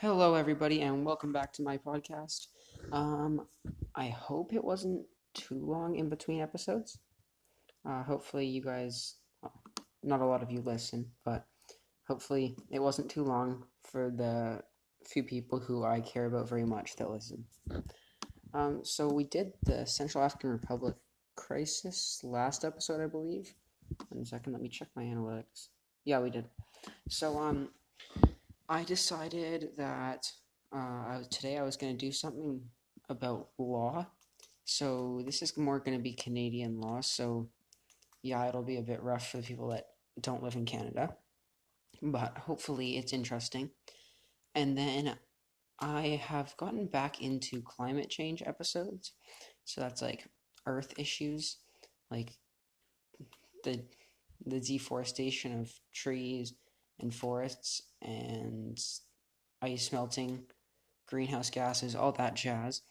Hello, everybody, and welcome back to my podcast. Um, I hope it wasn't too long in between episodes. Uh, hopefully, you guys, not a lot of you listen, but hopefully, it wasn't too long for the few people who I care about very much that listen. Um, so, we did the Central African Republic crisis last episode, I believe. One second, let me check my analytics. Yeah, we did. So, um, I decided that uh, today I was going to do something about law. So this is more going to be Canadian law. So yeah, it'll be a bit rough for the people that don't live in Canada, but hopefully it's interesting. And then I have gotten back into climate change episodes. So that's like earth issues, like the the deforestation of trees and forests and ice melting, greenhouse gases, all that jazz.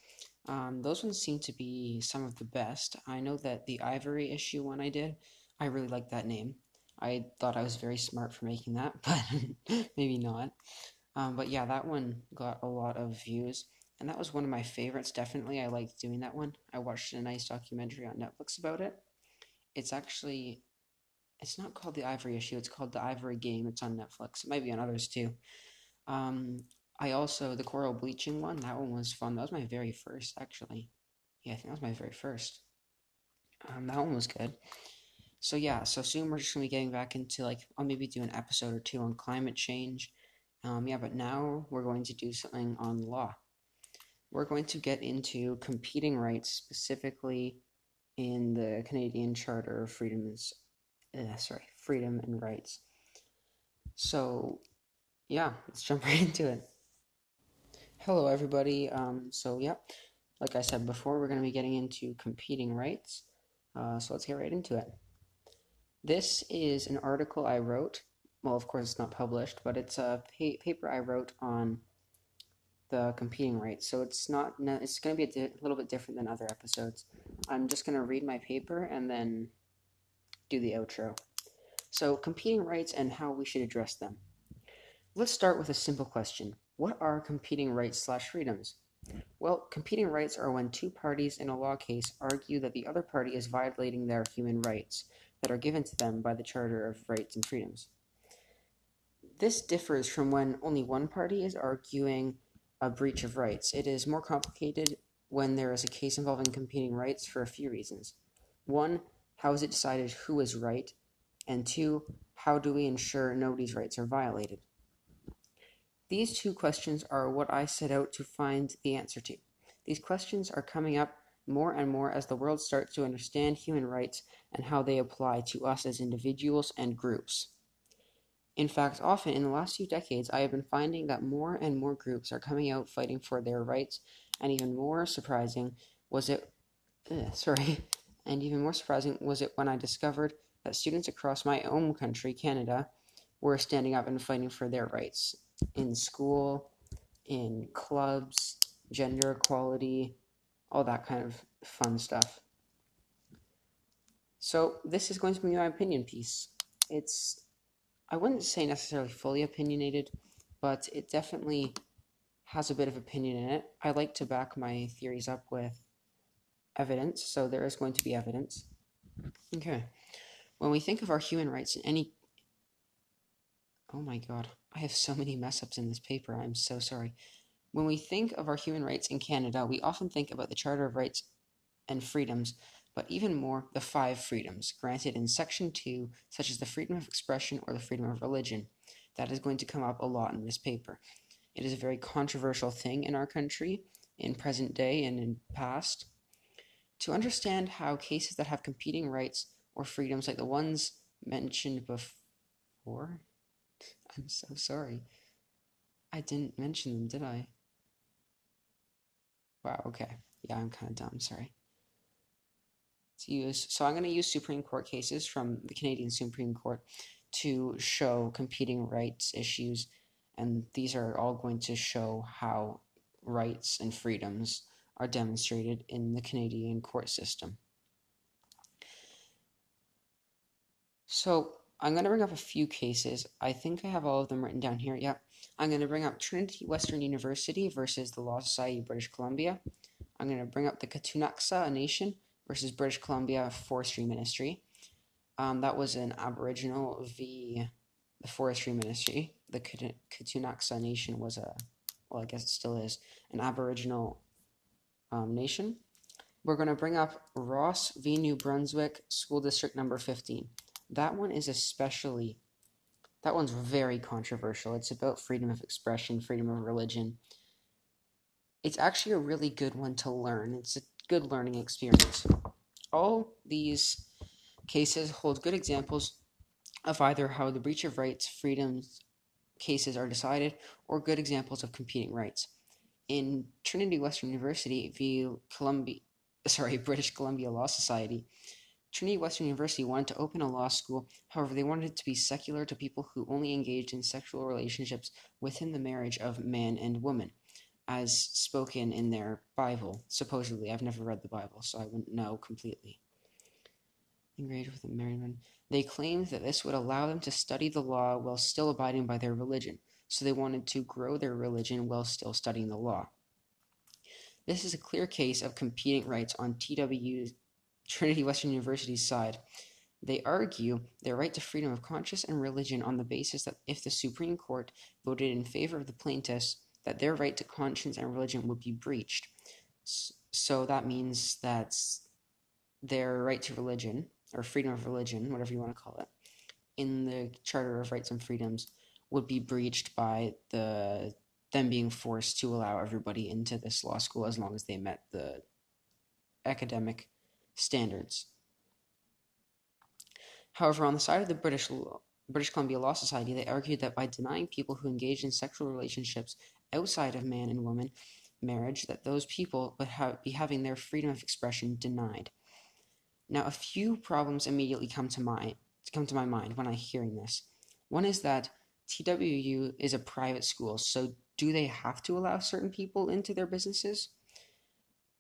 Um, those ones seem to be some of the best. I know that the ivory issue one I did, I really liked that name. I thought I was very smart for making that, but maybe not. Um, but yeah, that one got a lot of views, and that was one of my favorites. Definitely, I liked doing that one. I watched a nice documentary on Netflix about it. It's actually it's not called the Ivory Issue. It's called the Ivory Game. It's on Netflix. It might be on others too. Um, I also the coral bleaching one. That one was fun. That was my very first, actually. Yeah, I think that was my very first. Um, that one was good. So yeah, so soon we're just gonna be getting back into like I'll maybe do an episode or two on climate change. Um, yeah, but now we're going to do something on law. We're going to get into competing rights specifically in the Canadian Charter of Freedoms uh, sorry, freedom and rights. So, yeah, let's jump right into it. Hello, everybody. Um, so, yeah, like I said before, we're going to be getting into competing rights. Uh, so, let's get right into it. This is an article I wrote. Well, of course, it's not published, but it's a pa- paper I wrote on the competing rights. So it's not. It's going to be a di- little bit different than other episodes. I'm just going to read my paper and then do the outro. So, competing rights and how we should address them. Let's start with a simple question What are competing rights slash freedoms? Well, competing rights are when two parties in a law case argue that the other party is violating their human rights that are given to them by the Charter of Rights and Freedoms. This differs from when only one party is arguing a breach of rights. It is more complicated when there is a case involving competing rights for a few reasons. One, how is it decided who is right? And two, how do we ensure nobody's rights are violated? These two questions are what I set out to find the answer to. These questions are coming up more and more as the world starts to understand human rights and how they apply to us as individuals and groups. In fact, often in the last few decades, I have been finding that more and more groups are coming out fighting for their rights, and even more surprising was it. Uh, sorry, and even more surprising was it when I discovered that students across my own country, Canada, were standing up and fighting for their rights in school, in clubs, gender equality, all that kind of fun stuff. So, this is going to be my opinion piece. It's, I wouldn't say necessarily fully opinionated, but it definitely has a bit of opinion in it. I like to back my theories up with evidence, so there is going to be evidence. Okay. When we think of our human rights in any. Oh my god, I have so many mess ups in this paper. I'm so sorry. When we think of our human rights in Canada, we often think about the Charter of Rights and Freedoms, but even more, the five freedoms granted in Section 2, such as the freedom of expression or the freedom of religion. That is going to come up a lot in this paper. It is a very controversial thing in our country, in present day and in past. To understand how cases that have competing rights or freedoms like the ones mentioned before, I'm so sorry. I didn't mention them, did I? Wow, okay. Yeah, I'm kind of dumb, sorry. To use, so I'm going to use Supreme Court cases from the Canadian Supreme Court to show competing rights issues, and these are all going to show how rights and freedoms are demonstrated in the Canadian court system. So, I'm going to bring up a few cases. I think I have all of them written down here. Yeah. I'm going to bring up Trinity Western University versus the Law Society of British Columbia. I'm going to bring up the Ktunaxa Nation versus British Columbia Forestry Ministry. Um, that was an Aboriginal v. the Forestry Ministry. The Ktunaxa Nation was a, well, I guess it still is, an Aboriginal um, nation. We're going to bring up Ross v. New Brunswick School District number 15. That one is especially, that one's very controversial. It's about freedom of expression, freedom of religion. It's actually a really good one to learn. It's a good learning experience. All these cases hold good examples of either how the breach of rights, freedoms cases are decided, or good examples of competing rights. In Trinity Western University v. Columbia, sorry, British Columbia Law Society, Trinity Western University wanted to open a law school. However, they wanted it to be secular to people who only engaged in sexual relationships within the marriage of man and woman, as spoken in their Bible. Supposedly, I've never read the Bible, so I wouldn't know completely. Engaged with a married man. They claimed that this would allow them to study the law while still abiding by their religion, so they wanted to grow their religion while still studying the law. This is a clear case of competing rights on TW's Trinity Western University's side. They argue their right to freedom of conscience and religion on the basis that if the Supreme Court voted in favor of the plaintiffs, that their right to conscience and religion would be breached. So that means that their right to religion, or freedom of religion, whatever you want to call it, in the Charter of Rights and Freedoms would be breached by the them being forced to allow everybody into this law school as long as they met the academic standards. However, on the side of the British British Columbia Law Society, they argued that by denying people who engage in sexual relationships outside of man and woman marriage, that those people would have, be having their freedom of expression denied. Now, a few problems immediately come to mind come to my mind when I hearing this. One is that TWU is a private school, so do they have to allow certain people into their businesses?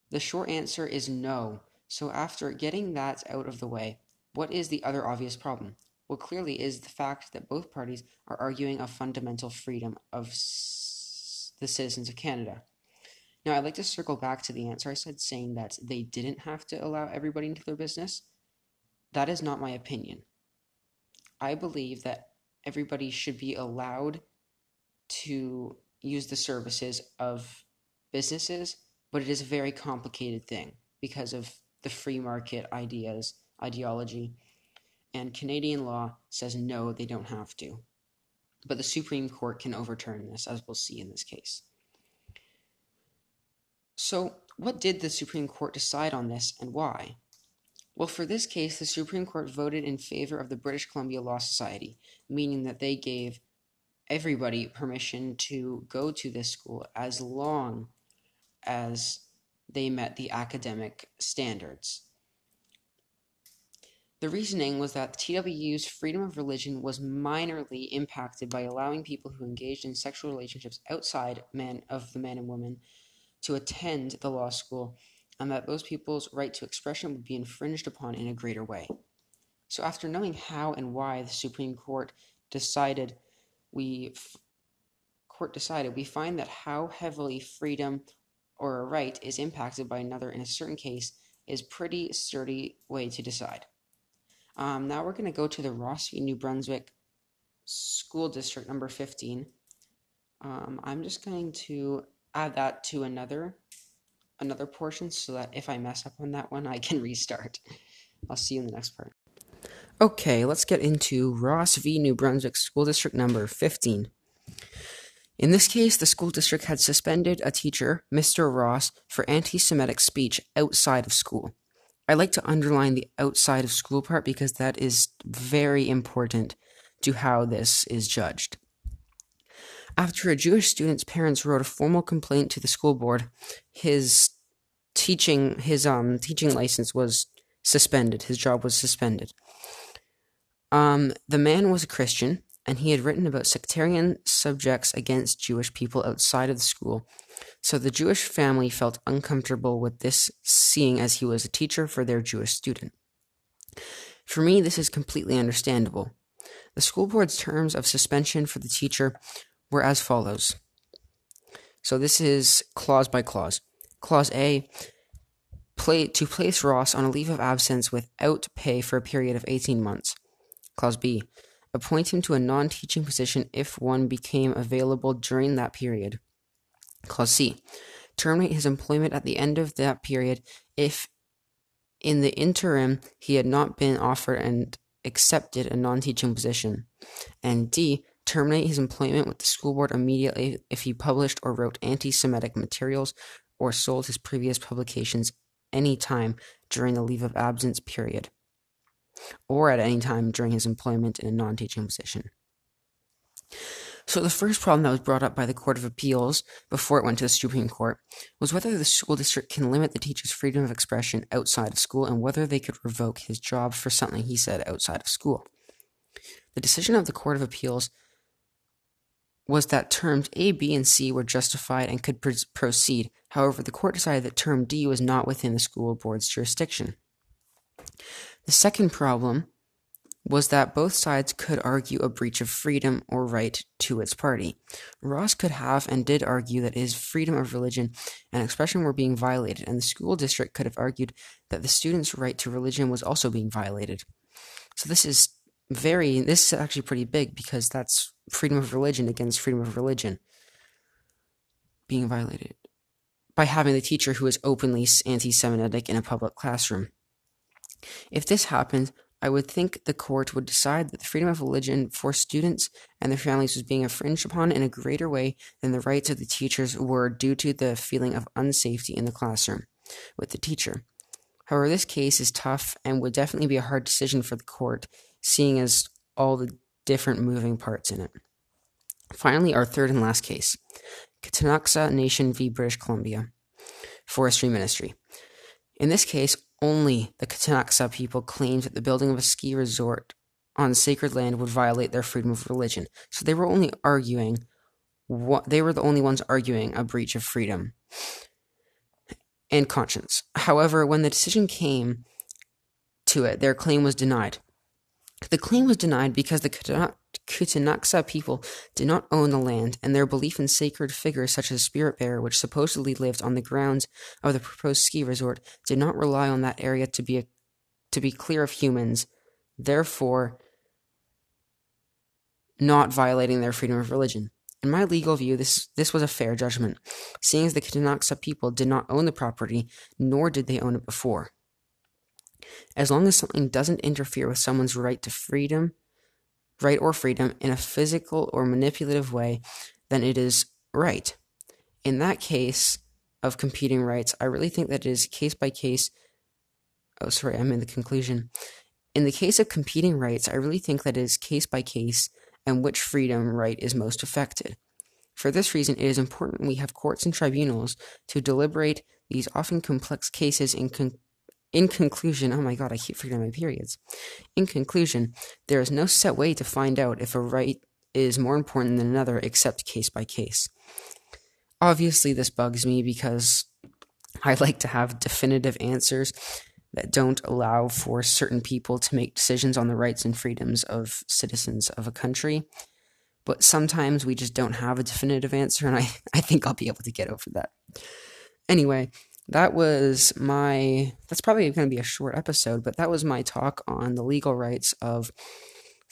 The short answer is no. So, after getting that out of the way, what is the other obvious problem? Well, clearly is the fact that both parties are arguing a fundamental freedom of s- the citizens of Canada. Now, I'd like to circle back to the answer I said, saying that they didn't have to allow everybody into their business. That is not my opinion. I believe that everybody should be allowed to use the services of businesses, but it is a very complicated thing because of the free market ideas, ideology, and Canadian law says no, they don't have to. But the Supreme Court can overturn this, as we'll see in this case. So, what did the Supreme Court decide on this and why? Well, for this case, the Supreme Court voted in favor of the British Columbia Law Society, meaning that they gave everybody permission to go to this school as long as they met the academic standards. The reasoning was that TWU's freedom of religion was minorly impacted by allowing people who engaged in sexual relationships outside men of the man and woman to attend the law school, and that those people's right to expression would be infringed upon in a greater way. So, after knowing how and why the Supreme Court decided, we court decided, we find that how heavily freedom or a right is impacted by another in a certain case is pretty sturdy way to decide. Um, now we're going to go to the Ross v. New Brunswick School District number 15. Um, I'm just going to add that to another another portion so that if I mess up on that one, I can restart. I'll see you in the next part. Okay, let's get into Ross v. New Brunswick School District number 15. In this case, the school district had suspended a teacher, Mr. Ross, for anti Semitic speech outside of school. I like to underline the outside of school part because that is very important to how this is judged. After a Jewish student's parents wrote a formal complaint to the school board, his teaching his um teaching license was suspended. His job was suspended. Um, the man was a Christian, and he had written about sectarian subjects against Jewish people outside of the school. So the Jewish family felt uncomfortable with this, seeing as he was a teacher for their Jewish student. For me, this is completely understandable. The school board's terms of suspension for the teacher were as follows. So this is clause by clause. Clause A play, to place Ross on a leave of absence without pay for a period of 18 months. Clause B appoint him to a non teaching position if one became available during that period. Clause C terminate his employment at the end of that period if in the interim he had not been offered and accepted a non teaching position. And D terminate his employment with the school board immediately if he published or wrote anti Semitic materials or sold his previous publications any time during the leave of absence period, or at any time during his employment in a non teaching position. So, the first problem that was brought up by the Court of Appeals before it went to the Supreme Court was whether the school district can limit the teacher's freedom of expression outside of school and whether they could revoke his job for something he said outside of school. The decision of the Court of Appeals was that terms A, B, and C were justified and could pr- proceed. However, the court decided that term D was not within the school board's jurisdiction. The second problem was that both sides could argue a breach of freedom or right to its party. Ross could have and did argue that his freedom of religion and expression were being violated, and the school district could have argued that the student's right to religion was also being violated. So this is very this is actually pretty big because that's freedom of religion against freedom of religion being violated by having the teacher who is openly anti-Semitic in a public classroom. If this happened, I would think the court would decide that the freedom of religion for students and their families was being infringed upon in a greater way than the rights of the teachers were due to the feeling of unsafety in the classroom with the teacher. However, this case is tough and would definitely be a hard decision for the court, seeing as all the different moving parts in it. Finally, our third and last case Ktunaxa Nation v. British Columbia Forestry Ministry. In this case, only the Ktunaxa people claimed that the building of a ski resort on sacred land would violate their freedom of religion. So they were only arguing what they were the only ones arguing a breach of freedom and conscience. However, when the decision came to it, their claim was denied. The claim was denied because the Ktunaxa people did not own the land, and their belief in sacred figures such as Spirit Bear, which supposedly lived on the grounds of the proposed ski resort, did not rely on that area to be a, to be clear of humans, therefore not violating their freedom of religion. In my legal view, this this was a fair judgment, seeing as the Ktunaxa people did not own the property, nor did they own it before. As long as something doesn't interfere with someone's right to freedom, right or freedom in a physical or manipulative way, then it is right. In that case of competing rights, I really think that it is case by case. Oh, sorry, I'm in the conclusion. In the case of competing rights, I really think that it is case by case and which freedom right is most affected. For this reason, it is important we have courts and tribunals to deliberate these often complex cases in con- in conclusion, oh my god, I keep forgetting my periods. In conclusion, there is no set way to find out if a right is more important than another except case by case. Obviously, this bugs me because I like to have definitive answers that don't allow for certain people to make decisions on the rights and freedoms of citizens of a country. But sometimes we just don't have a definitive answer, and I, I think I'll be able to get over that. Anyway, that was my that's probably going to be a short episode but that was my talk on the legal rights of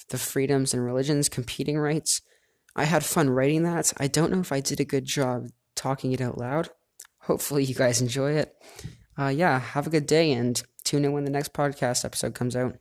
the freedoms and religions competing rights. I had fun writing that. I don't know if i did a good job talking it out loud. Hopefully you guys enjoy it. Uh, yeah have a good day and tune in when the next podcast episode comes out